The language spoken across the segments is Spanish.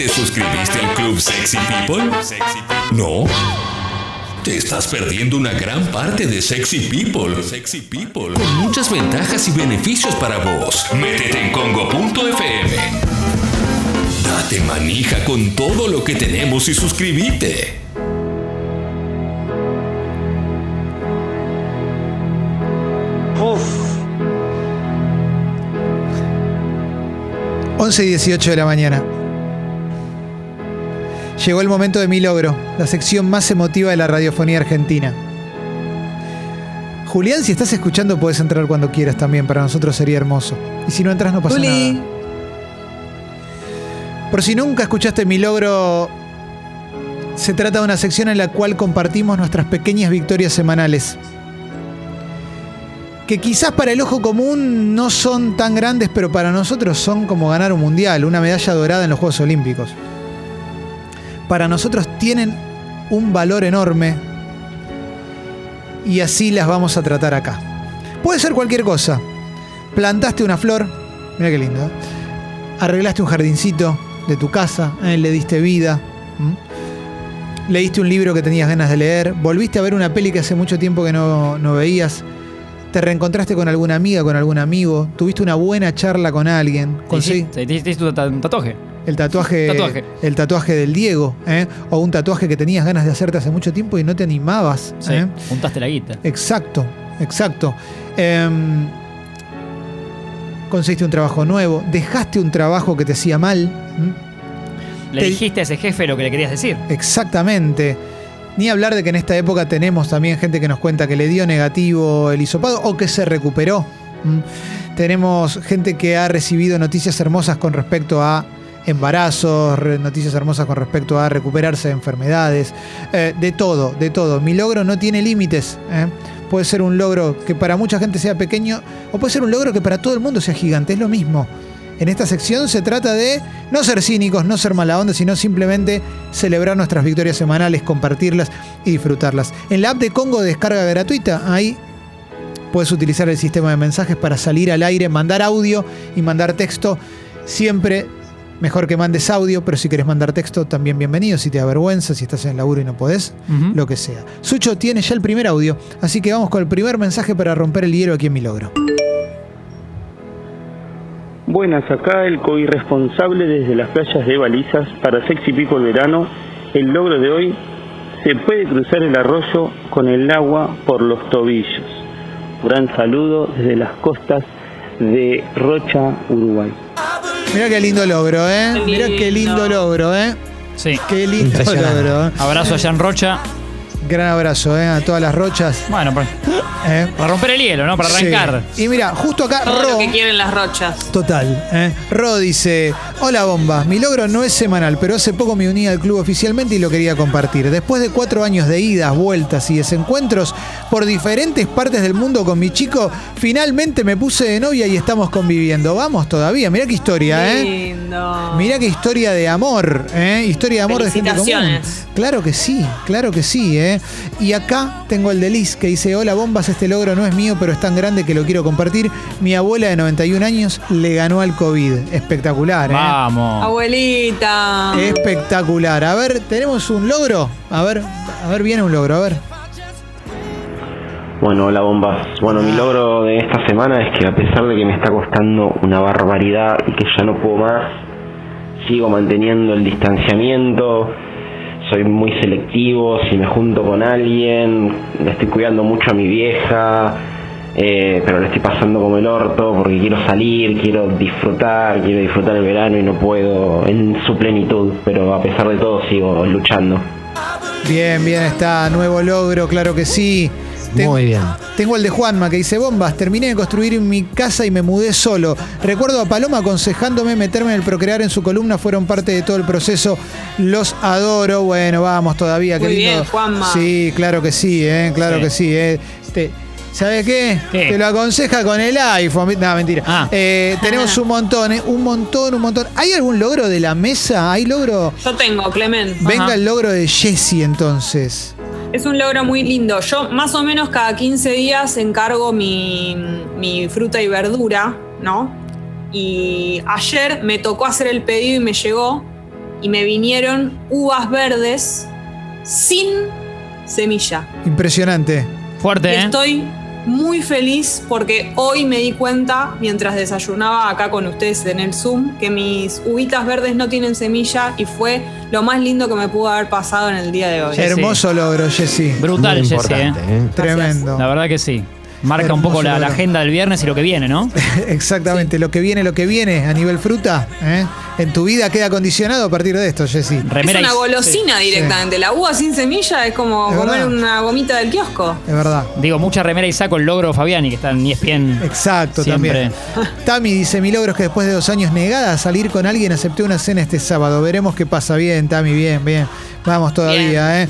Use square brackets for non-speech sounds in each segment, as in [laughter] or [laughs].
¿Te suscribiste al Club Sexy People? ¿No? Te estás perdiendo una gran parte de Sexy People. Sexy People. Con muchas ventajas y beneficios para vos. Métete en congo.fm. Date manija con todo lo que tenemos y suscríbete. Uf. 11 y 18 de la mañana. Llegó el momento de mi logro, la sección más emotiva de la radiofonía argentina. Julián, si estás escuchando, puedes entrar cuando quieras también. Para nosotros sería hermoso. Y si no entras, no pasa Juli. nada. Por si nunca escuchaste mi logro, se trata de una sección en la cual compartimos nuestras pequeñas victorias semanales. Que quizás para el ojo común no son tan grandes, pero para nosotros son como ganar un mundial, una medalla dorada en los Juegos Olímpicos. Para nosotros tienen un valor enorme y así las vamos a tratar acá. Puede ser cualquier cosa. Plantaste una flor, mira qué lindo. ¿eh? Arreglaste un jardincito de tu casa, ¿eh? le diste vida. ¿m? Leíste un libro que tenías ganas de leer, volviste a ver una peli que hace mucho tiempo que no, no veías, te reencontraste con alguna amiga, con algún amigo, tuviste una buena charla con alguien, Te hiciste- te hiciste un tatu- un tatuaje. El tatuaje, Tatuaje. el tatuaje del Diego, ¿eh? o un tatuaje que tenías ganas de hacerte hace mucho tiempo y no te animabas. Sí, ¿eh? juntaste la guita. Exacto, exacto. Em, conseguiste un trabajo nuevo, dejaste un trabajo que te hacía mal. Le Te- dijiste a ese jefe lo que le querías decir. Exactamente. Ni hablar de que en esta época tenemos también gente que nos cuenta que le dio negativo el hisopado o que se recuperó. Tenemos gente que ha recibido noticias hermosas con respecto a embarazos, noticias hermosas con respecto a recuperarse de enfermedades, eh, de todo, de todo. Mi logro no tiene límites. ¿eh? Puede ser un logro que para mucha gente sea pequeño o puede ser un logro que para todo el mundo sea gigante, es lo mismo. En esta sección se trata de no ser cínicos, no ser mala onda, sino simplemente celebrar nuestras victorias semanales, compartirlas y disfrutarlas. En la app de Congo descarga gratuita, ahí puedes utilizar el sistema de mensajes para salir al aire, mandar audio y mandar texto. Siempre mejor que mandes audio, pero si querés mandar texto, también bienvenido. Si te da vergüenza, si estás en el laburo y no podés, lo que sea. Sucho tiene ya el primer audio, así que vamos con el primer mensaje para romper el hielo aquí en mi logro. Buenas, acá el co-irresponsable desde las playas de Balizas para Sexy People Verano. El logro de hoy, se puede cruzar el arroyo con el agua por los tobillos. Gran saludo desde las costas de Rocha, Uruguay. Mira qué lindo logro, ¿eh? Qué Mira qué lindo lindo. logro, ¿eh? Sí. Qué lindo Impresionante. logro. ¿eh? Abrazo allá en Rocha. Gran abrazo, ¿eh? A todas las rochas. Bueno, para, ¿eh? para romper el hielo, ¿no? Para arrancar. Sí. Y mira, justo acá, Todo Ro. lo que quieren las rochas. Total. ¿eh? Ro dice: Hola bomba, mi logro no es semanal, pero hace poco me uní al club oficialmente y lo quería compartir. Después de cuatro años de idas, vueltas y desencuentros por diferentes partes del mundo con mi chico, finalmente me puse de novia y estamos conviviendo. Vamos todavía, mirá qué historia, ¿eh? Lindo. Mirá qué historia de amor, ¿eh? Historia de amor de gente común. Claro que sí, claro que sí, ¿eh? Y acá tengo el de Liz que dice, hola bombas, este logro no es mío, pero es tan grande que lo quiero compartir. Mi abuela de 91 años le ganó al COVID. Espectacular, ¿eh? Vamos. Abuelita. Espectacular. A ver, ¿tenemos un logro? A ver, a ver, viene un logro, a ver. Bueno, hola bombas. Bueno, mi logro de esta semana es que a pesar de que me está costando una barbaridad y que ya no puedo más, sigo manteniendo el distanciamiento, soy muy selectivo, si me junto con alguien, le estoy cuidando mucho a mi vieja, eh, pero le estoy pasando como el orto porque quiero salir, quiero disfrutar, quiero disfrutar el verano y no puedo en su plenitud, pero a pesar de todo sigo luchando. Bien, bien, está. Nuevo logro, claro que sí. Ten- Muy bien. Tengo el de Juanma que dice, bombas, terminé de construir mi casa y me mudé solo. Recuerdo a Paloma aconsejándome meterme en el procrear en su columna, fueron parte de todo el proceso. Los adoro. Bueno, vamos todavía. qué Muy lindo. bien, Juanma. Sí, claro que sí, eh, claro Sí. que sí. Eh. Te- ¿Sabe qué? ¿Qué? Te lo aconseja con el iPhone. No, mentira. Ah. Eh, tenemos un montón, eh, un montón, un montón. ¿Hay algún logro de la mesa? ¿Hay logro? Yo tengo, Clement. Venga el logro de Jesse entonces. Es un logro muy lindo. Yo más o menos cada 15 días encargo mi, mi fruta y verdura, ¿no? Y ayer me tocó hacer el pedido y me llegó. y me vinieron uvas verdes sin semilla. Impresionante. Fuerte, Y ¿eh? Muy feliz porque hoy me di cuenta, mientras desayunaba acá con ustedes en el Zoom, que mis uvitas verdes no tienen semilla y fue lo más lindo que me pudo haber pasado en el día de hoy. Sí, Hermoso logro, Jessy. Brutal, Jessy, ¿eh? ¿eh? Tremendo. La verdad que sí. Marca un poco la, agenda del viernes y lo que viene, ¿no? [laughs] Exactamente, lo que viene, lo que viene a nivel fruta, ¿eh? en tu vida queda condicionado a partir de esto, Jessy. Es una golosina directamente. La uva sin semilla es como Es comer verdad. una gomita del kiosco. Es verdad. Digo, mucha remera y saco el logro Fabiani, que está en ESPN. Exacto, Siempre. también. [laughs] Tami dice, mi logro es que después de dos años negada a salir con alguien, acepté una cena este sábado. Veremos qué pasa. Bien, Tami, bien, bien. Vamos todavía, ¿eh?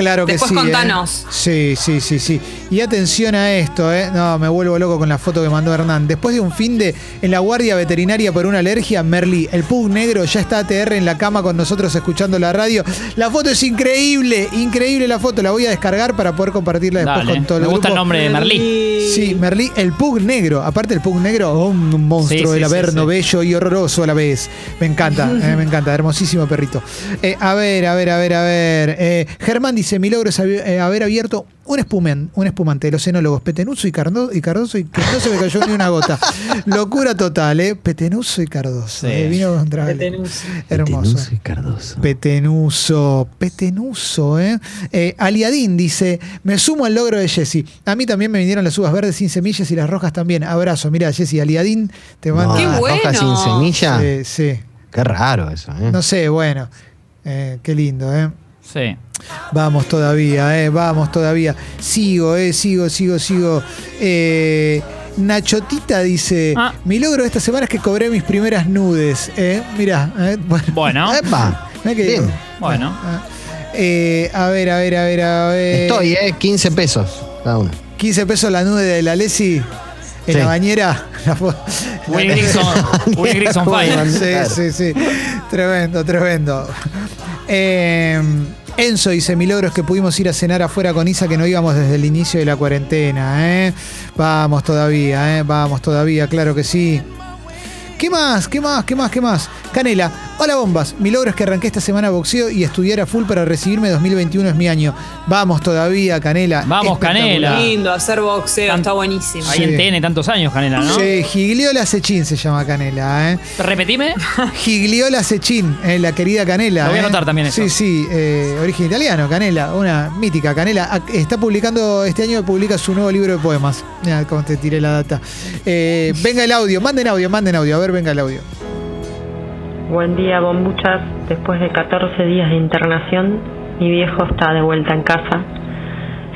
Claro que Después sí. ¿eh? contanos. Sí, sí, sí, sí. Y atención a esto, ¿eh? No, me vuelvo loco con la foto que mandó Hernán. Después de un fin de en la guardia veterinaria por una alergia, Merlí, el pug negro, ya está ATR en la cama con nosotros escuchando la radio. La foto es increíble, increíble la foto. La voy a descargar para poder compartirla después Dale. con todo el Me gusta el grupo. nombre de Merlí. Sí, Merlí, el pug negro. Aparte el pug negro, oh, un monstruo, Sí, sí, el sí, averno, sí. bello y horroroso a la vez. Me encanta, eh, me encanta, hermosísimo perrito. Eh, a ver, a ver, a ver, a ver. Eh, Germán dice, mi logro es eh, haber abierto un, espumen, un espumante de los enólogos Petenuso y, Cardo- y Cardoso y que no se me cayó ni una gota. [laughs] Locura total, ¿eh? Petenuso y Cardoso. Sí. eh, vino contra Petenuso. Hermoso. Petenuso y Cardoso. Petenuso, Petenuso, ¿eh? Eh, Aliadín dice, me sumo al logro de Jessy. A mí también me vinieron las uvas verdes sin semillas y las rojas también. Abrazo, mira Jessy, Aliadín te manda... No, ¡Qué bueno! sin semilla. Sí, sí. Qué raro eso, ¿eh? No sé, bueno. Eh, qué lindo, ¿eh? Sí. Vamos todavía, eh, vamos todavía. Sigo, eh, sigo, sigo, sigo. Eh, Nachotita dice, Ah. mi logro de esta semana es que cobré mis primeras nudes. Eh, mirá, eh, [laughs] bueno. Bueno, Epa. Mirá que- Bien. Bueno. Eh, a ver, a ver, a ver, a ver. Estoy, ¿eh? 15 pesos cada uno. 15 pesos la nude de la Lesi en Sí. [laughs] [laughs] la bañera. Willy Grigson Fire. Sí, sí, sí. Tremendo, tremendo. Eh, Enzo dice, mi logro es que pudimos ir a cenar afuera con Isa que no íbamos desde el inicio de la cuarentena. ¿eh? Vamos todavía, ¿eh? vamos todavía, claro que sí. ¿Qué más? ¿Qué más? ¿Qué más? ¿Qué más? Canela, hola bombas. Mi logro es que arranqué esta semana boxeo y estudiar a full para recibirme 2021 es mi año. Vamos todavía, Canela. Vamos. Canela. Lindo, hacer boxeo, está buenísimo. Ahí Sí. en TN tantos años, Canela, ¿no? Sí, Gigliola Sechín se llama Canela, ¿eh? Repetime. [laughs] Gigliola Sechín, eh, la querida Canela. Lo voy a ¿eh? anotar también eso. Sí, sí, eh, origen italiano, Canela, una mítica Canela. Ah, Está publicando, este año publica su nuevo libro de poemas. Mira cómo te tiré la data. Eh, venga el audio, manden audio, manden audio. A ver, venga el audio. Buen día, bombuchas. Después de 14 días de internación, mi viejo está de vuelta en casa.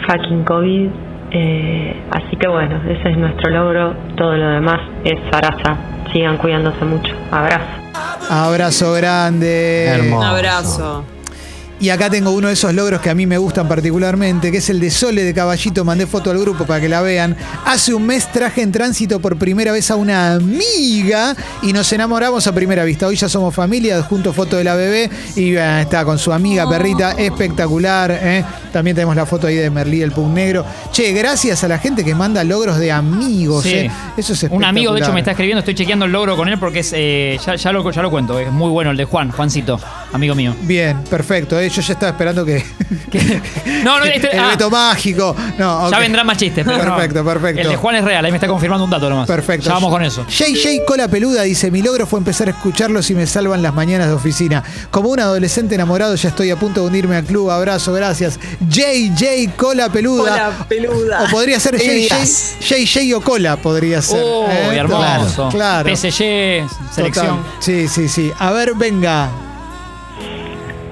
Fucking COVID. Eh, así que bueno, ese es nuestro logro. Todo lo demás es zaraza. Sigan cuidándose mucho. Abrazo. Abrazo grande. Hermoso. Un abrazo. Y acá tengo uno de esos logros que a mí me gustan particularmente, que es el de Sole de Caballito. Mandé foto al grupo para que la vean. Hace un mes traje en tránsito por primera vez a una amiga y nos enamoramos a primera vista. Hoy ya somos familia, junto foto de la bebé y eh, está con su amiga perrita, espectacular. ¿eh? También tenemos la foto ahí de Merlí, el pug negro. Che, gracias a la gente que manda logros de amigos. Sí. ¿eh? Eso es Un amigo, de hecho, me está escribiendo. Estoy chequeando el logro con él porque es. eh, ya, ya lo, ya lo cuento. Es muy bueno el de Juan, Juancito, amigo mío. Bien, perfecto. ¿eh? Yo ya estaba esperando que. [laughs] No, no, este- el ah. veto mágico. No, Ya vendrán más chistes. Pero [laughs] no. Perfecto, perfecto. El de Juan es real. Ahí me está confirmando un dato nomás. Perfecto. Ya vamos con eso. JJ Cola Peluda dice, mi logro fue empezar a escucharlos y me salvan las mañanas de oficina. Como un adolescente enamorado ya estoy a punto de unirme al club. Abrazo, gracias. JJ Cola Peluda. Hola, peluda. O podría ser ¿Qué JJ? JJ o Cola, podría ser. Oh, ¿eh? hermoso. Claro. PSG, selección. Total. Sí, sí, sí. A ver, venga.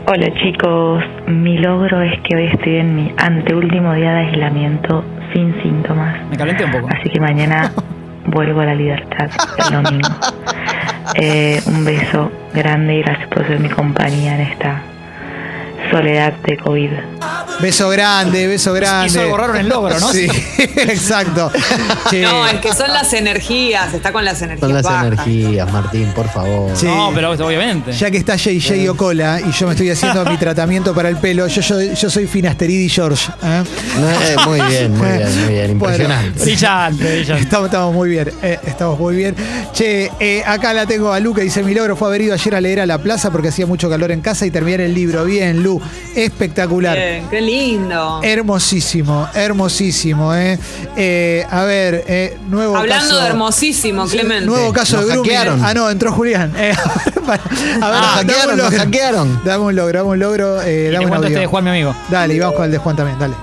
Hola chicos, mi logro es que hoy estoy en mi anteúltimo día de aislamiento sin síntomas. Me calenté un poco. Así que mañana [laughs] vuelvo a la libertad el domingo. Eh, un beso grande y gracias por ser mi compañía en esta soledad de COVID. Beso grande, beso grande. Hizo algo raro en el logro, ¿no? [laughs] Sí, [laughs] exacto. No, es que son las energías, está con las energías Son las bajas. energías, Martín, por favor. Sí. No, pero obviamente. Ya que está JJ Ocola y yo me estoy haciendo mi [laughs] tratamiento para el pelo, yo, yo, yo soy Finasteridi George. ¿eh? No, eh, muy bien, muy bien, muy bien. Bueno. Impresionante. Brillante, brillante. Estamos, estamos muy bien, eh, estamos muy bien. Che, eh, acá la tengo a Lu que dice: Mi logro fue haber ido ayer a leer a la plaza porque hacía mucho calor en casa y terminar el libro. Bien, Lu, espectacular. Bien, qué lindo. Hermosísimo, hermosísimo, ¿eh? Eh, a ver, eh, nuevo Hablando caso. de hermosísimo, Clemente. Nuevo caso Nos de. Ah, no, entró Julián. Eh, [laughs] a ver, Nos un hackearon, nos hackearon. Dame un logro, dame un logro. Eh, dame un este de Juan, mi amigo. Dale, y vamos con el de Juan también, dale.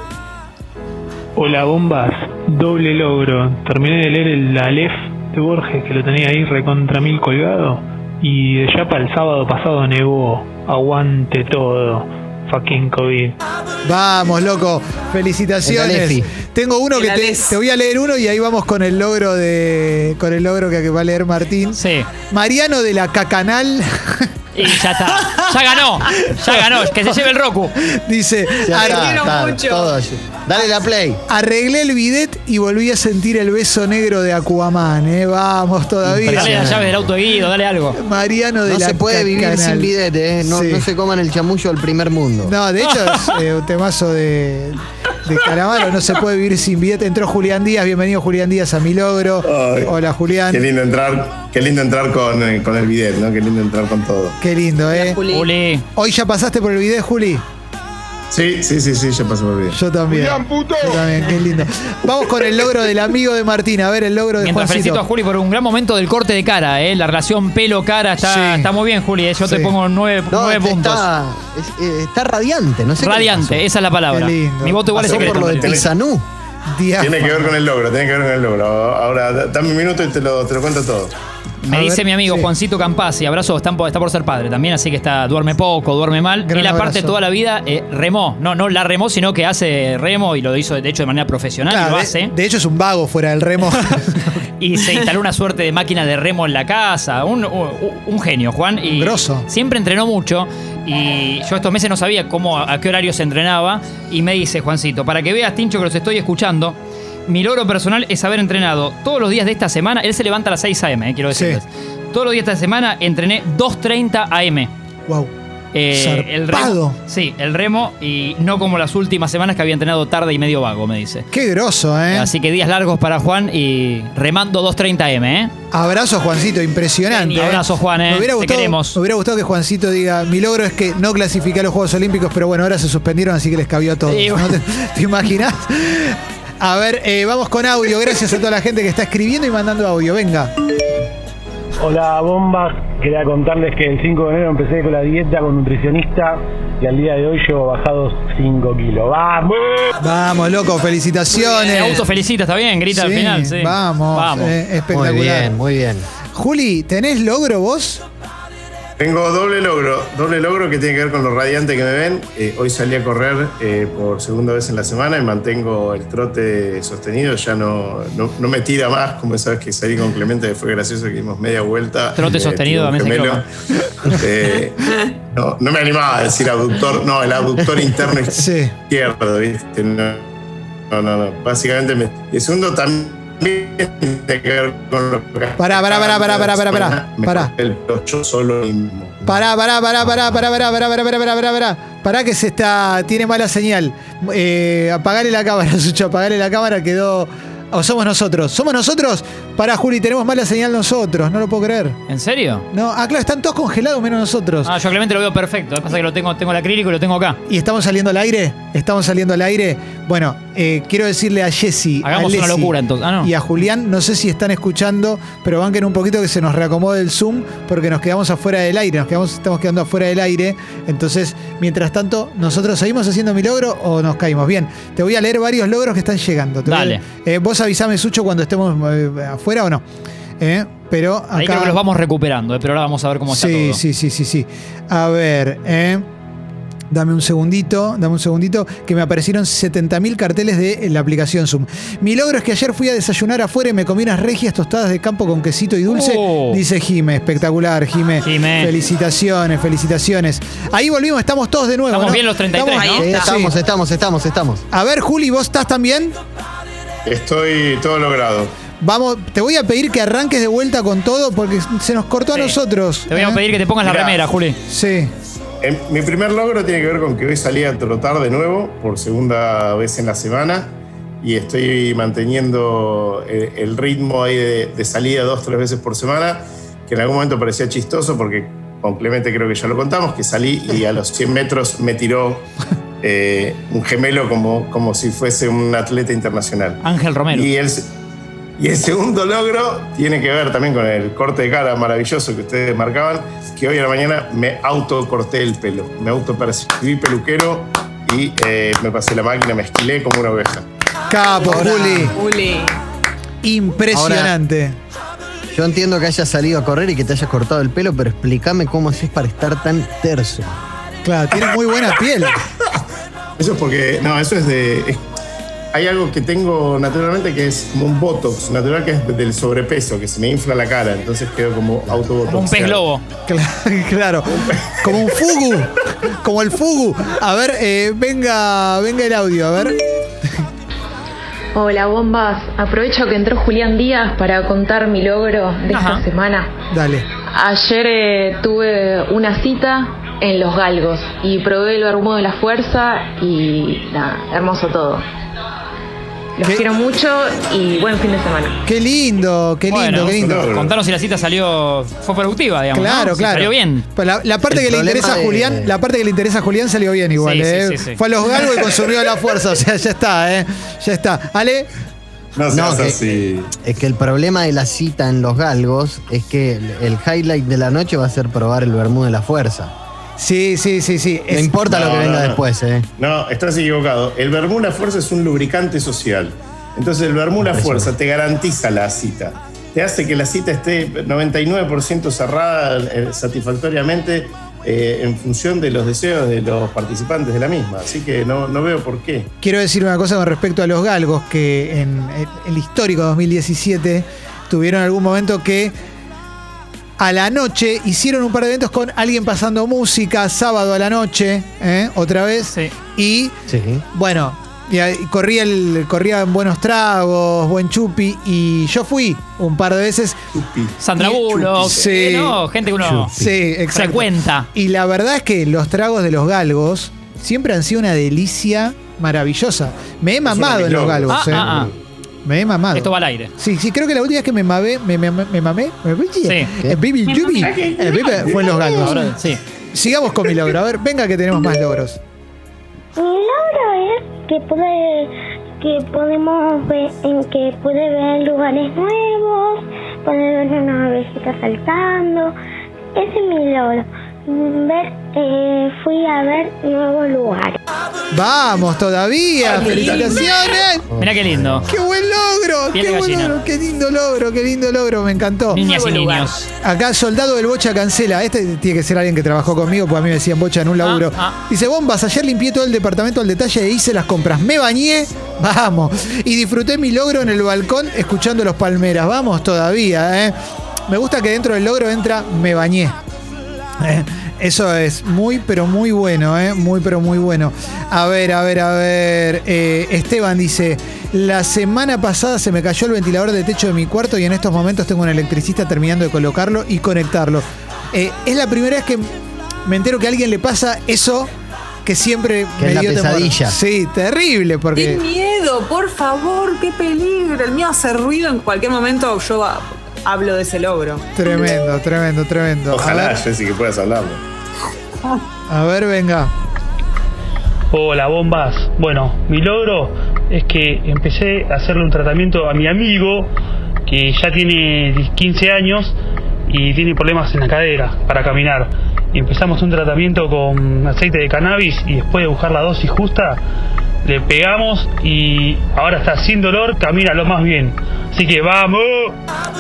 Hola bombas, doble logro. Terminé de leer el Aleph de Borges que lo tenía ahí recontra mil colgado y de ya para el sábado pasado nevó. Aguante todo. Fucking COVID. Vamos, loco. El Felicitaciones. Tengo uno El que te, te voy a leer uno y ahí vamos con el logro de. con el logro que, que va a leer Martín. Sí. Mariano de la Cacanal Y ya está. Ya ganó. Ya ganó. Que se lleve el Roku. dice. Ya "Ar- está, quiero está, mucho. Dale la play. Arreglé el bidet y volví a sentir el beso negro de Aquaman, ¿eh? Vamos todavía. Dale la llave del auto de Guido, dale algo. Mariano de No la se puede vivir sin bidete, ¿eh? No, Sí. no se coman el chamullo del primer mundo. No, de hecho [laughs] es eh, un temazo de, de Calamaro, no se puede vivir sin billete. Entró Julián Díaz, bienvenido Julián Díaz a mi logro. Ay, Hola Julián. Qué lindo entrar, qué lindo entrar con, eh, con el bidet, ¿no? Qué lindo entrar con todo. Qué lindo, ¿eh? Juli. Juli. Hoy ya pasaste por el bidet, Juli. Sí, sí, sí, sí, ya pasó por bien. Yo también. Yo también, qué lindo. Vamos con el logro del amigo de Martín. A ver, el logro de Mientras felicito a. Juli por un gran momento del corte de cara, ¿eh? La relación pelo-cara está, Sí. está muy bien, Juli. ¿eh? Yo Sí. te pongo nueve, No, nueve este puntos. está, es- eh, está radiante, no sé Radiante, esa es la palabra. Qué lindo. Mi voto igual es Pasó secreto. por lo de. Diáfano. Tiene que ver con el logro, tiene que ver con el logro. Ahora, da- dame un minuto y te lo, te lo cuento todo. Me A dice ver, mi amigo sí. Juancito Campasi, abrazo, está por, está por ser padre también, así que está duerme poco, duerme mal. Gran Él aparte abrazo. toda la vida eh, remó, no, no la remó, sino que hace remo y lo hizo de hecho de manera profesional, y lo de, hace. de hecho es un vago fuera del remo. [laughs] Y se instaló una suerte de máquina de remo en la casa. Un, un- un genio, Juan. Y Grosso. Siempre entrenó mucho. Y yo estos meses no sabía cómo, a qué horario se entrenaba. Y me dice, Juancito, para que veas, Tincho, que los estoy escuchando. Mi logro personal es haber entrenado todos los días de esta semana. Él se levanta a las 6 a.m., eh, quiero Sí. decirles. Todos los días de esta semana entrené 2.30 a.m. wow. Eh, el remo, sí, el remo y no como las últimas semanas que había entrenado tarde y medio vago, me dice. Qué groso, ¿eh? Así que días largos para Juan y remando 2.30 M, ¿eh? Abrazo, Juancito, impresionante. ¿eh? Abrazo, Juan, ¿eh? Me hubiera, Te gustado, queremos. me hubiera gustado que Juancito diga: Mi logro es que no clasifiqué a los Juegos Olímpicos, pero bueno, ahora se suspendieron, así que les cabió a todos. Sí, [laughs] ¿no? bueno. ¿Te, te imaginas? A ver, eh, vamos con audio. Gracias a toda la gente que está escribiendo y mandando audio. Venga. Hola bombas, quería contarles que el 5 de enero empecé con la dieta con nutricionista y al día de hoy llevo bajados 5 kilos. ¡Vamos! Vamos, loco, El felicitaciones. auto felicita, está bien, grita al Sí, final, sí. Vamos, Vamos. eh, Muy espectacular. bien, muy bien. Juli, ¿tenés logro vos? Tengo doble logro, doble logro que tiene que ver con lo radiante que me ven. Eh, hoy salí a correr eh, por segunda vez en la semana y mantengo el trote sostenido. Ya no, no, no me tira más, como sabes que salí con Clemente, que fue gracioso que dimos media vuelta. Trote Eh, sostenido, también se. Eh, no, no me animaba a decir abductor, no, el abductor interno Sí. izquierdo, ¿viste? No, no, no, no. Básicamente me. Y segundo también Pará, pará, pará, pará, pará, pará, pará, yo solo mismo. Pará, pará, pará, pará, pará, pará, pará, pará, pará, pará, pará, pará. Pará que se está. Tiene mala señal. Eh, apagale la cámara, Sucho, apagale la cámara, quedó. O somos nosotros. ¿Somos nosotros? Pará, Juli, tenemos mala señal nosotros, no lo puedo creer. ¿En serio? No, ah, claro, están todos congelados menos nosotros. Ah, yo Clemente lo veo perfecto. Lo que pasa es que lo tengo, tengo el acrílico y lo tengo acá. ¿Y estamos saliendo al aire? ¿Estamos saliendo al aire? Bueno, eh, quiero decirle a. Hagamos a una Leslie locura entonces. Ah, no. Y a Julián, no sé si están escuchando, pero banquen un poquito que se nos reacomode el Zoom porque nos quedamos afuera del aire, nos quedamos, estamos quedando afuera del aire. Entonces, mientras tanto, ¿nosotros seguimos haciendo mi logro o nos caímos? Bien, te voy a leer varios logros que están llegando. Te voy a- Dale. eh, vos avisame, Sucho, cuando estemos eh, afuera o no. Eh, pero acá... Ahí creo que los vamos recuperando, eh, pero ahora vamos a ver cómo está sí, todo. Sí, sí, sí, sí. A ver, eh. Dame un segundito, dame un segundito, que me aparecieron 70.000 carteles de la aplicación Zoom. Mi logro es que ayer fui a desayunar afuera y me comí unas regias tostadas de campo con quesito y dulce. Oh. Dice Jime, espectacular, Jime. Jime. Felicitaciones, felicitaciones. Ahí volvimos, estamos todos de nuevo. Estamos ¿no? bien los 33, Estamos- ¿no? Está. estamos, estamos, estamos, estamos. A ver, Juli, ¿vos estás también? Estoy todo logrado. Vamos, te voy a pedir que arranques de vuelta con todo porque se nos cortó Sí. a nosotros. Te voy a ¿eh? pedir que te pongas la remera, Juli. Sí. Mi primer logro tiene que ver con que hoy salí a trotar de nuevo por segunda vez en la semana y estoy manteniendo el, el ritmo ahí de, de salida dos, tres veces por semana, que en algún momento parecía chistoso porque con Clemente creo que ya lo contamos, que salí y a los 100 metros me tiró eh, un gemelo como, como si fuese un atleta internacional. Ángel Romero. Y el, y el segundo logro tiene que ver también con el corte de cara maravilloso que ustedes marcaban, que hoy a la mañana me autocorté el pelo. Me autopercibí peluquero y eh, me pasé la máquina, me esquilé como una oveja. Capo, Juli. Uli. Impresionante. Yo entiendo que hayas salido a correr y que te hayas cortado el pelo, pero explícame cómo haces para estar tan terso. Claro, tiene muy buena piel. [laughs] Eso es porque, no, eso es de... es- hay algo que tengo naturalmente que es como un botox natural que es del sobrepeso, que se me infla la cara, entonces quedo como autobotox. Como un pez globo. Cla- [laughs] Claro, como un fugu, como el fugu. A ver, eh, venga, venga el audio, a ver. Hola bombas, aprovecho que entró Julián Díaz para contar mi logro de Ajá. esta semana. Dale. Ayer eh, tuve una cita en Los Galgos y probé el vermú de la fuerza y nada, hermoso todo. Los ¿Qué? quiero mucho y buen fin de semana. Qué lindo, qué lindo, Bueno, qué lindo. Contanos si la cita salió. fue productiva, digamos. Claro, ¿no? Si claro. Salió bien. Pues la, la parte El que le interesa a de- Julián, la parte que le interesa a Julián salió bien igual, Sí, ¿eh? sí, sí. Fue a los galgos y consumió la fuerza, o sea, ya está, ¿eh? Ya está. Ale, No seas que- así. Es que el problema de la cita en los galgos es que el, el highlight de la noche va a ser probar el vermú de la fuerza. Sí, sí, sí, sí. No importa lo No, que venga no, después, ¿eh? No, estás equivocado. El Bermuda Fuerza es un lubricante social. Entonces el Bermuda Fuerza te garantiza la cita. Te hace que la cita esté 99% cerrada eh, satisfactoriamente eh, en función de los deseos de los participantes de la misma. Así que no, no veo por qué. Quiero decir una cosa con respecto a los galgos, que en el- el histórico 2017 tuvieron algún momento que a la noche hicieron un par de eventos con alguien pasando música, sábado a la noche, ¿eh? otra vez. Sí. Y Sí. bueno, y ahí corría, el, corría en buenos tragos, buen chupi, y yo fui un par de veces. Sandra Bullock. Sí. eh, no, gente que uno Sí, exacto. se cuenta. Y la verdad es que los tragos de los galgos siempre han sido una delicia maravillosa. Me he mamado en los galgos, Ah, ¿eh? ah, Me he mamado. Esto va al aire. Sí, sí, creo que la última vez que me mamé, me, me, me mamé, me Sí. Eh, Baby Yubi, eh, baby, fue en los galgos. Ahora, sí. Sigamos con mi logro. A ver, venga que tenemos más logros. Mi logro es que pude que podemos ver en que pude ver lugares nuevos, pude ver una abejita saltando. Ese es mi logro. Ver, eh, fui a ver nuevos lugares. Vamos todavía, felicitaciones. Mira qué lindo. ¡Qué buen logro! Piel ¡Qué de buen gallina. logro! ¡Qué lindo logro! ¡Qué lindo logro! Me encantó. Niñas y niños. Acá, soldado del Bocha cancela. Este tiene que ser alguien que trabajó conmigo, porque a mí me decían Bocha en un laburo. ah. Dice: Bombas, ayer limpié todo el departamento al detalle e hice las compras. Me bañé, [laughs] vamos. Y disfruté mi logro en el balcón escuchando los palmeras. Vamos todavía, ¿eh? Me gusta que dentro del logro entra me bañé. [laughs] Eso es muy, pero muy bueno, ¿eh? Muy, pero muy bueno. A ver, a ver, a ver. Eh, Esteban dice: La semana pasada se me cayó el ventilador de techo de mi cuarto y en estos momentos tengo un electricista terminando de colocarlo y conectarlo. Eh, es la primera vez que me entero que a alguien le pasa eso que siempre Que me es la dio temor. pesadilla. Sí, terrible, ¡Qué porque. miedo! Por favor, qué peligro. El mío hace ruido en cualquier momento. Yo hablo de ese logro. Tremendo, tremendo, tremendo. Ojalá, Jessy, que puedas hablarlo. a ver, venga. Hola bombas. Bueno, mi logro es que empecé a hacerle un tratamiento a mi amigo que ya tiene 15 años y tiene problemas en la cadera para caminar. Y empezamos un tratamiento con aceite de cannabis y después de buscar la dosis justa le pegamos y ahora está sin dolor, camina lo más bien. Así que vamos.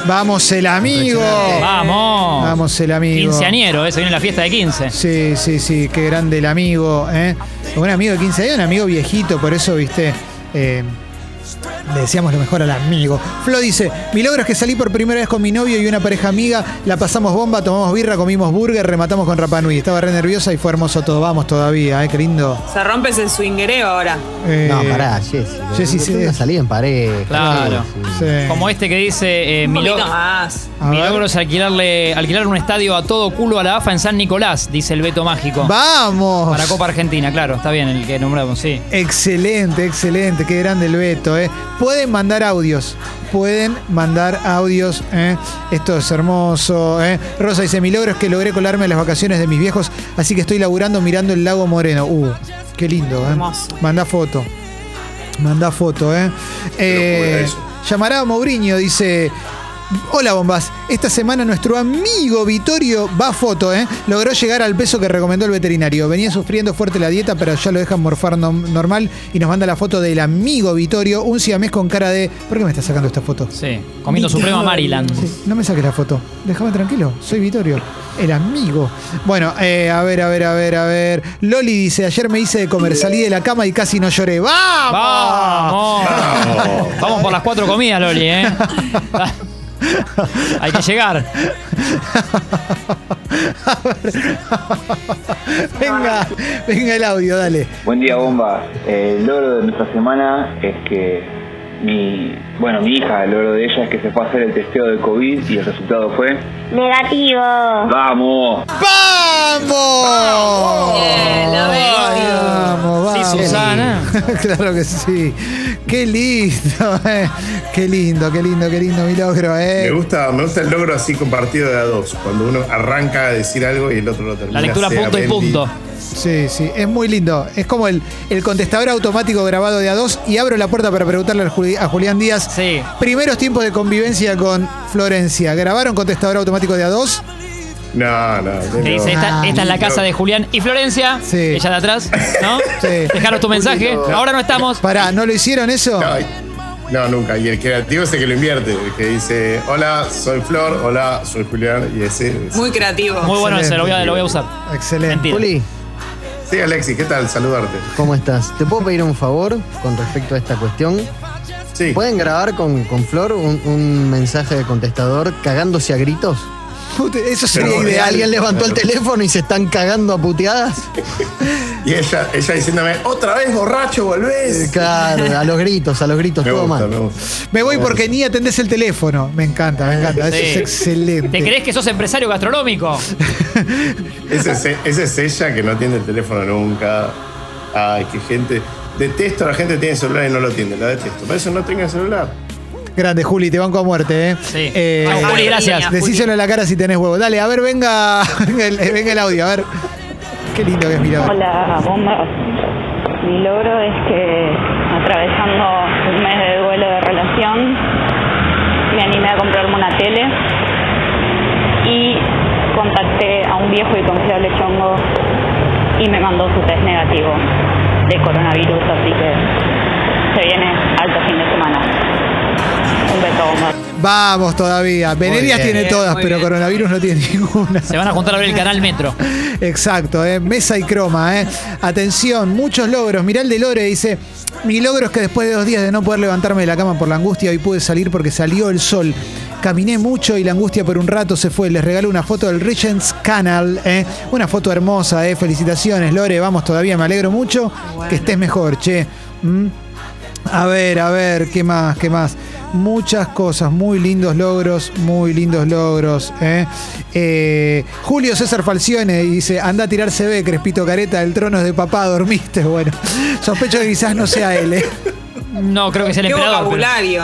Vamos el amigo. Vamos. Vamos el amigo. Quinceañero, eso viene la fiesta de 15. Sí, sí, sí, qué grande el amigo. ¿eh? Un amigo de 15 años, un amigo viejito, por eso, viste, eh, le decíamos lo mejor al amigo. Flo dice, mi logro es que salí por primera vez con mi novio y una pareja amiga, la pasamos bomba, tomamos birra, comimos burger, rematamos con Rapanui. Estaba re nerviosa y fue hermoso todo. Vamos todavía, ¿eh? Qué lindo. Se rompe ese swingereo ahora. Eh, No, pará, Jessy. Jessy, sí. una salida en pareja. Claro. Sí. Como este que dice, eh, mi, lo- poquito más. A mi ver. logro es alquilarle, alquilar un estadio a todo culo a la AFA en San Nicolás, dice el Beto Mágico. ¡Vamos! Para Copa Argentina, claro, está bien el que nombramos, sí. Excelente, excelente, qué grande el Beto, ¿eh? Pueden mandar audios, pueden mandar audios, ¿eh? Esto es hermoso, ¿eh? Rosa dice, mi logro es que logré colarme a las vacaciones de mis viejos, así que estoy laburando mirando el lago Moreno. Uh, qué lindo, ¿eh? Hermoso. Manda foto. Manda foto, ¿eh? Eh, llamará a Mourinho, dice... Hola bombas, esta semana nuestro amigo Vittorio va a foto, ¿eh? Logró llegar al peso que recomendó el veterinario. Venía sufriendo fuerte la dieta, pero ya lo dejan morfar normal y nos manda la foto del amigo Vittorio, un siamés con cara de... ¿Por qué me estás sacando esta foto? Sí, comiendo Suprema Maryland. Sí, no me saques la foto. Déjame tranquilo. Soy Vittorio. El amigo. Bueno, eh, a ver, a ver, a ver, a ver. Loli dice, ayer me hice de comer, salí de la cama y casi no lloré. ¡Vamos! ¡Vamos! Vamos por las cuatro comidas, Loli, ¿eh? [laughs] [laughs] Hay que llegar. venga, venga el audio, dale. Buen día, bomba. El logro de nuestra semana es que mi, bueno, mi hija, el logro de ella es que se fue a hacer el testeo de COVID y el resultado fue Negativo. ¡Vamos! ¡Vamos! Bien, la veo. Vamos, Sí, vamos. Susana. [laughs] claro que sí. Qué lindo, [laughs] eh. Qué lindo, qué lindo, qué lindo mi logro, Me eh. gusta, me gusta el logro así compartido de a dos, cuando uno arranca a decir algo y el otro lo termina. La lectura punto y punto. Sí, sí, es muy lindo. Es como el, el contestador automático grabado de A2 y abro la puerta para preguntarle Juli- a Julián Díaz. Sí. Primeros tiempos de convivencia con Florencia. ¿Grabaron contestador automático de A2? No, no. Dice, esta, esta es la casa de Julián y Florencia, Sí. ella de atrás, ¿no? [laughs] Sí. Dejaros tu mensaje, No. ahora no estamos. Pará, ¿no lo hicieron eso? No, no, nunca. Y el creativo es el que lo invierte, el que dice, hola, soy Flor, hola, soy Julián, y ese. es- Muy creativo. Muy bueno ese, lo voy a, lo voy a usar. Excelente. Mentira. Juli, Sí, Alexis, ¿qué tal? Saludarte. ¿cómo estás? ¿Te puedo pedir un favor con respecto a esta cuestión? Sí. ¿Pueden grabar con, con Flor un, un mensaje de contestador cagándose a gritos? Eso sería Pero, ideal. ¿Alguien levantó el teléfono y se están cagando a puteadas? [laughs] Y ella, ella diciéndome, otra vez borracho, Eh, volvés. Claro, a los gritos, a los gritos, Me todo gusta, mal. me voy porque ni atendés el teléfono. Me encanta, me encanta. Eso Sí. es excelente. ¿Te crees que sos empresario gastronómico? [laughs] Ese es, ese es ella que no atiende el teléfono nunca. Ay, qué gente. Detesto a la gente que tiene celular y no lo atiende. La detesto. Por eso no tenga celular. Grande, Juli, te banco a muerte, ¿eh? Sí. Eh, Juli, gracias. Decíselo en la cara si tenés huevo. Dale, a ver, venga, [laughs] venga, el, venga el audio, a ver. Qué lindo que es mirar. Hola, bombas. Mi logro es que atravesando un mes de duelo de relación, me animé a comprarme una tele y contacté a un viejo y confiable chongo y me mandó su test negativo de coronavirus, así que se viene alto fin de semana. Un beso, bombas. Vamos todavía. Venerias tiene Bien, todas, muy pero bien. coronavirus no tiene ninguna. Se van a juntar a ver el canal Metro. Exacto, ¿eh? mesa y croma. ¿eh? Atención, muchos logros. Mirá el de Lore, dice, mi logro es que después de dos días de no poder levantarme de la cama por la angustia, hoy pude salir porque salió el sol. Caminé mucho y la angustia por un rato se fue. Les regalo una foto del Regents Canal. ¿eh? Una foto hermosa, ¿eh? felicitaciones, Lore. Vamos todavía, me alegro mucho que estés mejor, che. ¿Mm? A ver, a ver, ¿qué más? ¿Qué más? Muchas cosas, muy lindos logros, muy lindos logros. ¿eh? Eh, Julio César Falcione dice, anda a tirar CB, Crespito Careta, el trono es de papá, dormiste. [laughs] Bueno, sospecho que quizás no sea él. ¿eh? No, creo que es el Qué emperador. pero- vocabulario.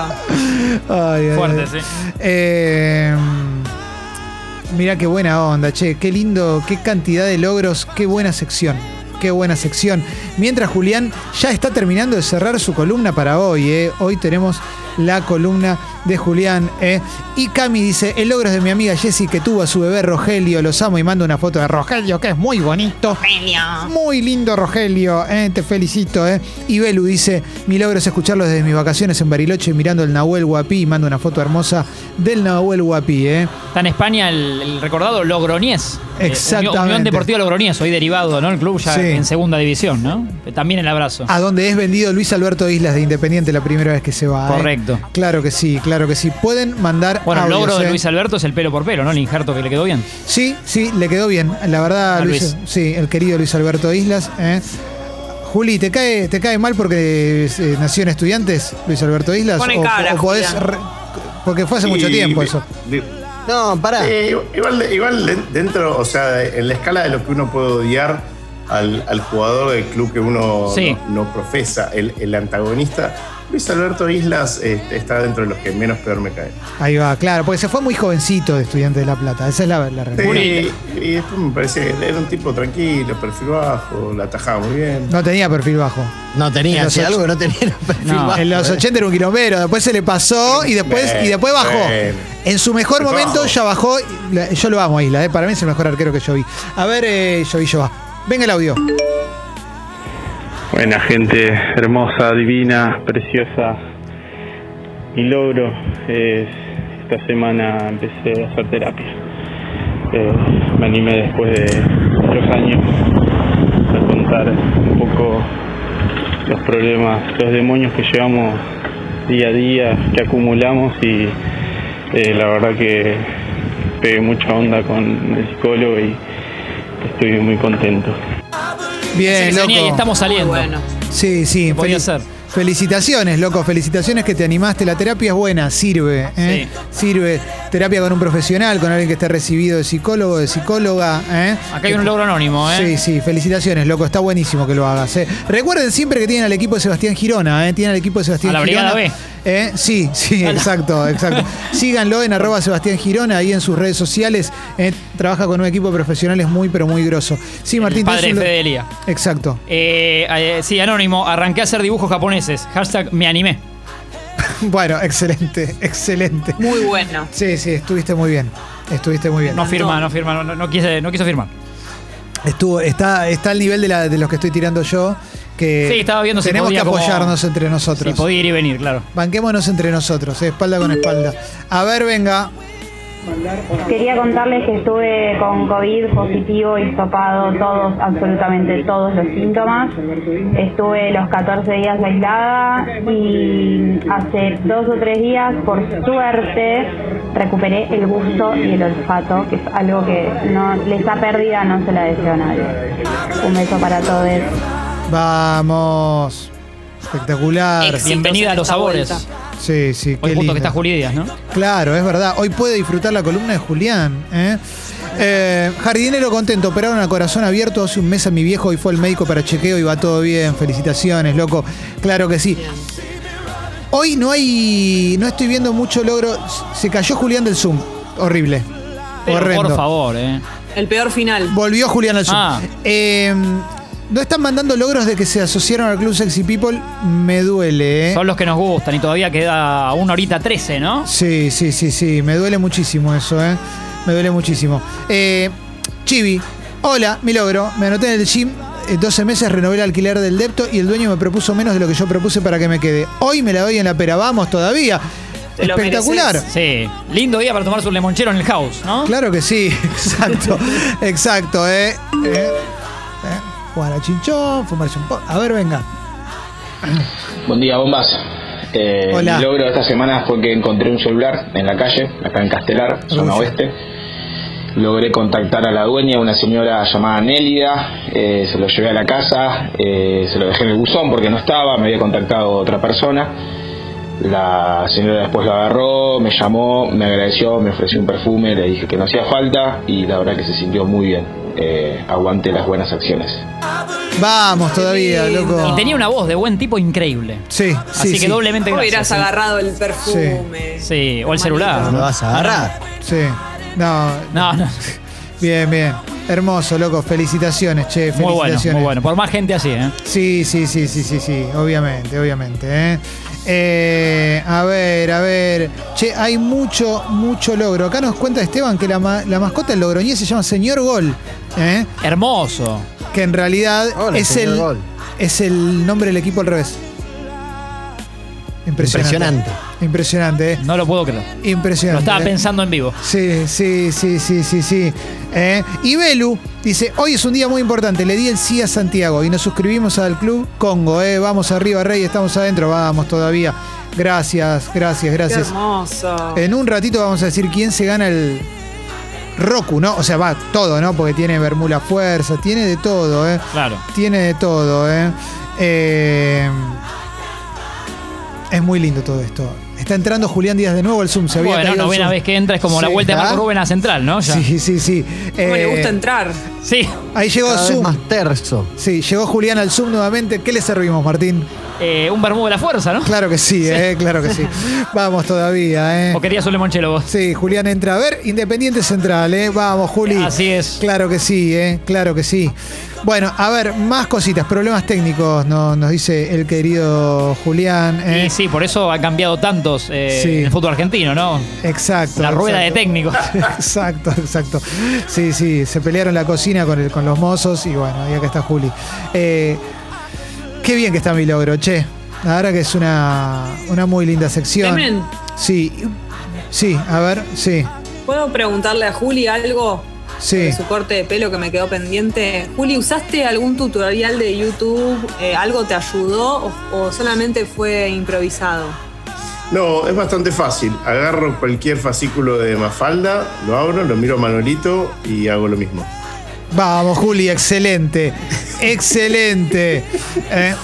Ay, ay, Fuerte, sí. Eh, mirá qué buena onda, che, qué lindo, qué cantidad de logros, qué buena sección. Qué buena sección. Mientras Julián ya está terminando de cerrar su columna para hoy. ¿eh? Hoy tenemos la columna de Julián. ¿eh? Y Cami dice, el logro es de mi amiga Jessie que tuvo a su bebé Rogelio, los amo y mando una foto de Rogelio, que es muy bonito. Muy lindo Rogelio, ¿eh? te felicito. ¿eh? Y Belu dice, mi logro es escucharlo desde mis vacaciones en Bariloche mirando el Nahuel Guapí y mando una foto hermosa del Nahuel Guapí. ¿eh? Está en España el, el recordado Logroñés. Eh, Exactamente. Unión Deportiva Logroñés, hoy derivado, ¿no? El club ya Sí. en segunda división, ¿no? También el abrazo. A donde es vendido Luis Alberto Islas de Independiente la primera vez que se va. ¿eh? Claro que sí, claro que sí. Pueden mandar. Bueno, el logro de ¿eh? Luis Alberto es el pelo por pelo, ¿no? El injerto que le quedó bien. Sí, sí, le quedó bien. La verdad, Luis, Luis. sí, el querido Luis Alberto Islas. ¿eh? Juli, ¿te cae, ¿te cae mal porque eh, nació en Estudiantes, Luis Alberto Islas? Pone O- cara, o podés re- porque fue hace mucho Y- tiempo eso. No, pará. Eh, igual, igual de- dentro, o sea, en la escala de lo que uno puede odiar al, al jugador del club que uno Sí. no, no profesa, el, el antagonista, Luis Alberto Islas eh, está dentro de los que menos peor me cae. Ahí va, claro, porque se fue muy jovencito de Estudiante de La Plata. Esa es la, la realidad. Sí, y después me parece que era un tipo tranquilo, perfil bajo, la atajaba muy bien. No tenía perfil bajo. No En tenía, si ocho- algo que no tenía perfil No, bajo, en los eh. 80 era un quilombero, después se le pasó y después, y después bajó. En su mejor Después momento bajó. ya bajó. Yo lo amo, Isla, ¿eh? para mí es el mejor arquero que yo vi. A ver, eh, yo vi, yo va. Venga el audio. Buena gente, hermosa, divina, preciosa. Mi logro es esta semana empecé a hacer terapia. Eh, me animé después de muchos años a contar un poco los problemas, los demonios que llevamos día a día, que acumulamos y eh, la verdad que pegué mucha onda con el psicólogo y estoy muy contento. Bien, loco. y estamos saliendo. Bueno. Sí, sí. podía fel- ser. Felicitaciones, loco. Felicitaciones que te animaste. La terapia es buena, sirve. ¿eh? Sirve. Terapia con un profesional, con alguien que esté recibido de psicólogo, de psicóloga. ¿eh? Acá hay un logro anónimo, ¿eh? Sí, sí, felicitaciones, loco. Está buenísimo que lo hagas. ¿eh? Recuerden siempre que tienen al equipo de Sebastián Girona, ¿eh? Tienen al equipo de Sebastián A la Girona. Brigada ¿eh? Sí, sí, [laughs] exacto, exacto. Síganlo en arroba Sebastián Girona, ahí en sus redes sociales. ¿eh? Trabaja con un equipo de profesionales muy, pero muy grosso. Sí, Martín. Padre lo- Fede Elía. Exacto. Eh, eh, sí, anónimo. Arranqué a hacer dibujos japoneses. Hashtag me animé. [laughs] Bueno, excelente, excelente. Muy bueno. Sí, sí, estuviste muy bien. Estuviste muy bien. No firma, no firma, no, no, quise- no quiso firmar. Estuvo, está, está al nivel de, la- de los que estoy tirando yo. Que Sí, estaba viendo si tenemos que como- apoyarnos entre nosotros. Sí, podía ir y venir, claro. Banquémonos entre nosotros, eh, espalda con espalda. A ver, venga. Quería contarles que estuve con COVID positivo, hisopado, todos, absolutamente todos los síntomas. Estuve los 14 días aislada y hace dos o tres días, por suerte, recuperé el gusto y el olfato, que es algo que no esa pérdida no se la deseo a nadie. Un beso para todos. Vamos. Espectacular. Éxitos Bienvenida en a los sabores. Sí, sí, Hoy lindo. que está Juli Díaz, ¿no? Claro, es verdad. Hoy puede disfrutar la columna de Julián. ¿eh? Eh, jardinero contento, operaron a corazón abierto hace un mes a mi viejo y fue el médico para chequeo y va todo bien. Felicitaciones, loco. Claro que sí. Hoy no hay. No estoy viendo mucho logro. Se cayó Julián del Zoom. Horrible. Pero Horrendo. por favor, ¿eh? El peor final. Volvió Julián al Zoom. Ah. Eh, no están mandando logros de que se asociaron al Club Sexy People. Me duele, ¿eh? Son los que nos gustan y todavía queda una horita 13, ¿no? Sí, sí, sí, sí. Me duele muchísimo eso, ¿eh? Me duele muchísimo. Eh, Chibi, hola, mi logro. Me anoté en el gym. eh, 12 meses renové el alquiler del depto y el dueño me propuso menos de lo que yo propuse para que me quede. Hoy me la doy en la pera. Vamos todavía. Espectacular. Sí. Lindo día para tomarse un limonchero en el house, ¿no? Claro que sí, [laughs] exacto, exacto, ¿eh? eh, eh. Jugar a chinchón, fumarse un po. A ver, venga. Buen día, bombas. Eh, Hola. Mi logro de esta semana fue que encontré un celular en la calle, acá en Castelar, zona oeste. Logré contactar a la dueña, una señora llamada Nélida. eh, se lo llevé a la casa, eh, se lo dejé en el buzón porque no estaba, me había contactado otra persona. La señora después lo agarró, me llamó, me agradeció, me ofreció un perfume, le dije que no hacía falta y la verdad que se sintió muy bien. Eh, aguante las buenas acciones. Vamos todavía, loco. Y tenía una voz de buen tipo increíble. Sí, sí. Así que sí. doblemente Hubieras gracias. ¿eh? agarrado el perfume. Sí, o el celular. Lo vas a agarrar. Sí. No, No, no. Bien, bien. Hermoso, loco. Felicitaciones, che. Muy bueno, Felicitaciones. muy bueno. Por más gente así, ¿eh? Sí, sí, sí, sí, sí, sí. Obviamente, obviamente. ¿eh? Eh, a ver, a ver. Che, hay mucho, mucho logro. Acá nos cuenta Esteban que la, ma- la mascota del Logroñés se llama Señor Gol. ¿eh? Hermoso. Que en realidad Hola, es el, Gol. es el nombre del equipo al revés. Impresionante. Impresionante, ¿eh? No lo puedo creer. Impresionante. Lo estaba pensando en vivo. Sí, sí, sí, sí, sí, sí. Eh, y Belu dice, hoy es un día muy importante, le di el sí a Santiago y nos suscribimos al Club Congo. Eh. Vamos arriba, Rey, estamos adentro, vamos todavía. Gracias, gracias, Qué gracias. hermoso. En un ratito vamos a decir quién se gana el Roku, ¿no? O sea, va todo, ¿no? Porque tiene Bermuda Fuerza, tiene de todo, ¿eh? Claro. Tiene de todo, ¿eh? Eh, Es muy lindo todo esto. Está entrando Julián Díaz de nuevo al Zoom. Se había Bueno, novena vez que entra es como la Sí. vuelta de Marco ¿Ah? Rubén a Central, ¿no? Ya. Sí, sí, sí. ¿Cómo le Eh, gusta entrar? Sí. Ahí llegó Cada vez Zoom. más terzo. Sí, llegó Julián al Zoom nuevamente. ¿Qué le servimos, Martín? Eh, un Bermudo de la fuerza, ¿no? Claro que sí, eh, claro que sí. [laughs] Vamos todavía, eh. ¿O querías un limonchelo vos? Sí, Julián entra. A ver, Independiente Central, ¿eh? Vamos, Juli. Así es. Claro que sí, ¿eh? Claro que sí. Bueno, a ver, más cositas, problemas técnicos, no- nos dice el querido Julián. ¿eh? Y sí, por eso ha cambiado tantos eh, Sí. en el fútbol argentino, ¿no? Exacto. La rueda de técnicos. [laughs] Exacto, exacto. Sí, sí, se pelearon la cocina con, el, con los mozos y bueno, y acá está Juli. Eh, qué bien que está mi logro, che. La verdad que es una, una muy linda sección. Sí, sí, a ver, sí, ¿puedo preguntarle a Juli algo? sí. su corte de pelo que me quedó pendiente. Juli, ¿usaste algún tutorial de YouTube? Eh, ¿Algo te ayudó o, o solamente fue improvisado? No, es bastante fácil. Agarro cualquier fascículo de Mafalda, lo abro, lo miro a Manolito y hago lo mismo. Vamos, Juli, excelente. Excelente. Eh,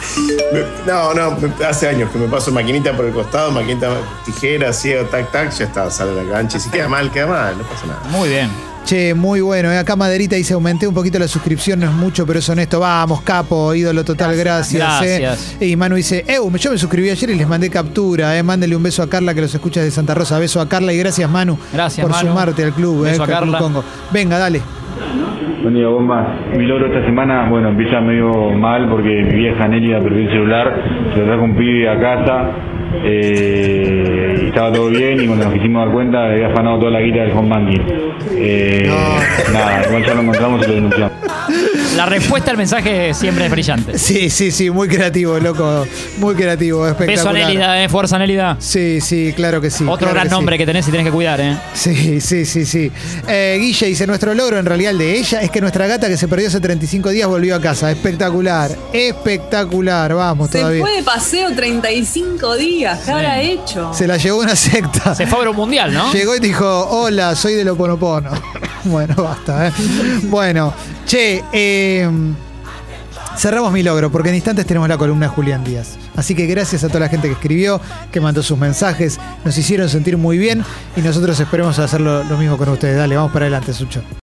No, no, hace años que me paso maquinita por el costado, maquinita, tijera, ciego, tac, tac, ya está, sale la cancha. Y si queda mal, queda mal, no pasa nada. Muy bien. Che, muy bueno. eh. Acá Maderita dice, aumenté un poquito la suscripción, no es mucho, pero es honesto. Vamos, capo, ídolo total, gracias. eh. Gracias. Y Manu dice, eh, yo me suscribí ayer y les mandé captura. Eh. Mándele un beso a Carla que los escucha de Santa Rosa. Beso a Carla y gracias, Manu, Gracias, por Manu. sumarte al club. Beso eh, a Club. Congo. Venga, dale. Buen día, bombas. Mi logro esta semana, bueno, empieza medio mal porque mi vieja Nelia perdió el celular, se lo trajo un pibe a casa, eh, y estaba todo bien y cuando nos quisimos dar cuenta había afanado toda la guita del home banking. Eh, Nada, igual ya lo encontramos y lo denunciamos. La respuesta al mensaje siempre es brillante. Sí, sí, sí, muy creativo, loco. Muy creativo, Beso a espectacular. Nélida, eh, fuerza Nélida. Sí, sí, claro que sí. Otro claro gran que sí. nombre que tenés y tenés que cuidar, ¿eh? Sí, sí, sí, sí. Eh, Guille dice, nuestro logro en realidad el de ella es que nuestra gata que se perdió hace 35 días volvió a casa. Espectacular, espectacular, vamos Se todavía. fue de paseo 35 días. ¿Qué habrá hecho? Se la llevó una secta. Se fue a ver un mundial, ¿no? Llegó y dijo, hola, soy de Loponopono. [laughs] bueno, basta, ¿eh? Bueno, che, eh, cerramos mi logro porque en instantes tenemos la columna de Julián Díaz. Así que gracias a toda la gente que escribió, que mandó sus mensajes, nos hicieron sentir muy bien y nosotros esperemos hacerlo lo mismo con ustedes. Dale, vamos para adelante, Sucho.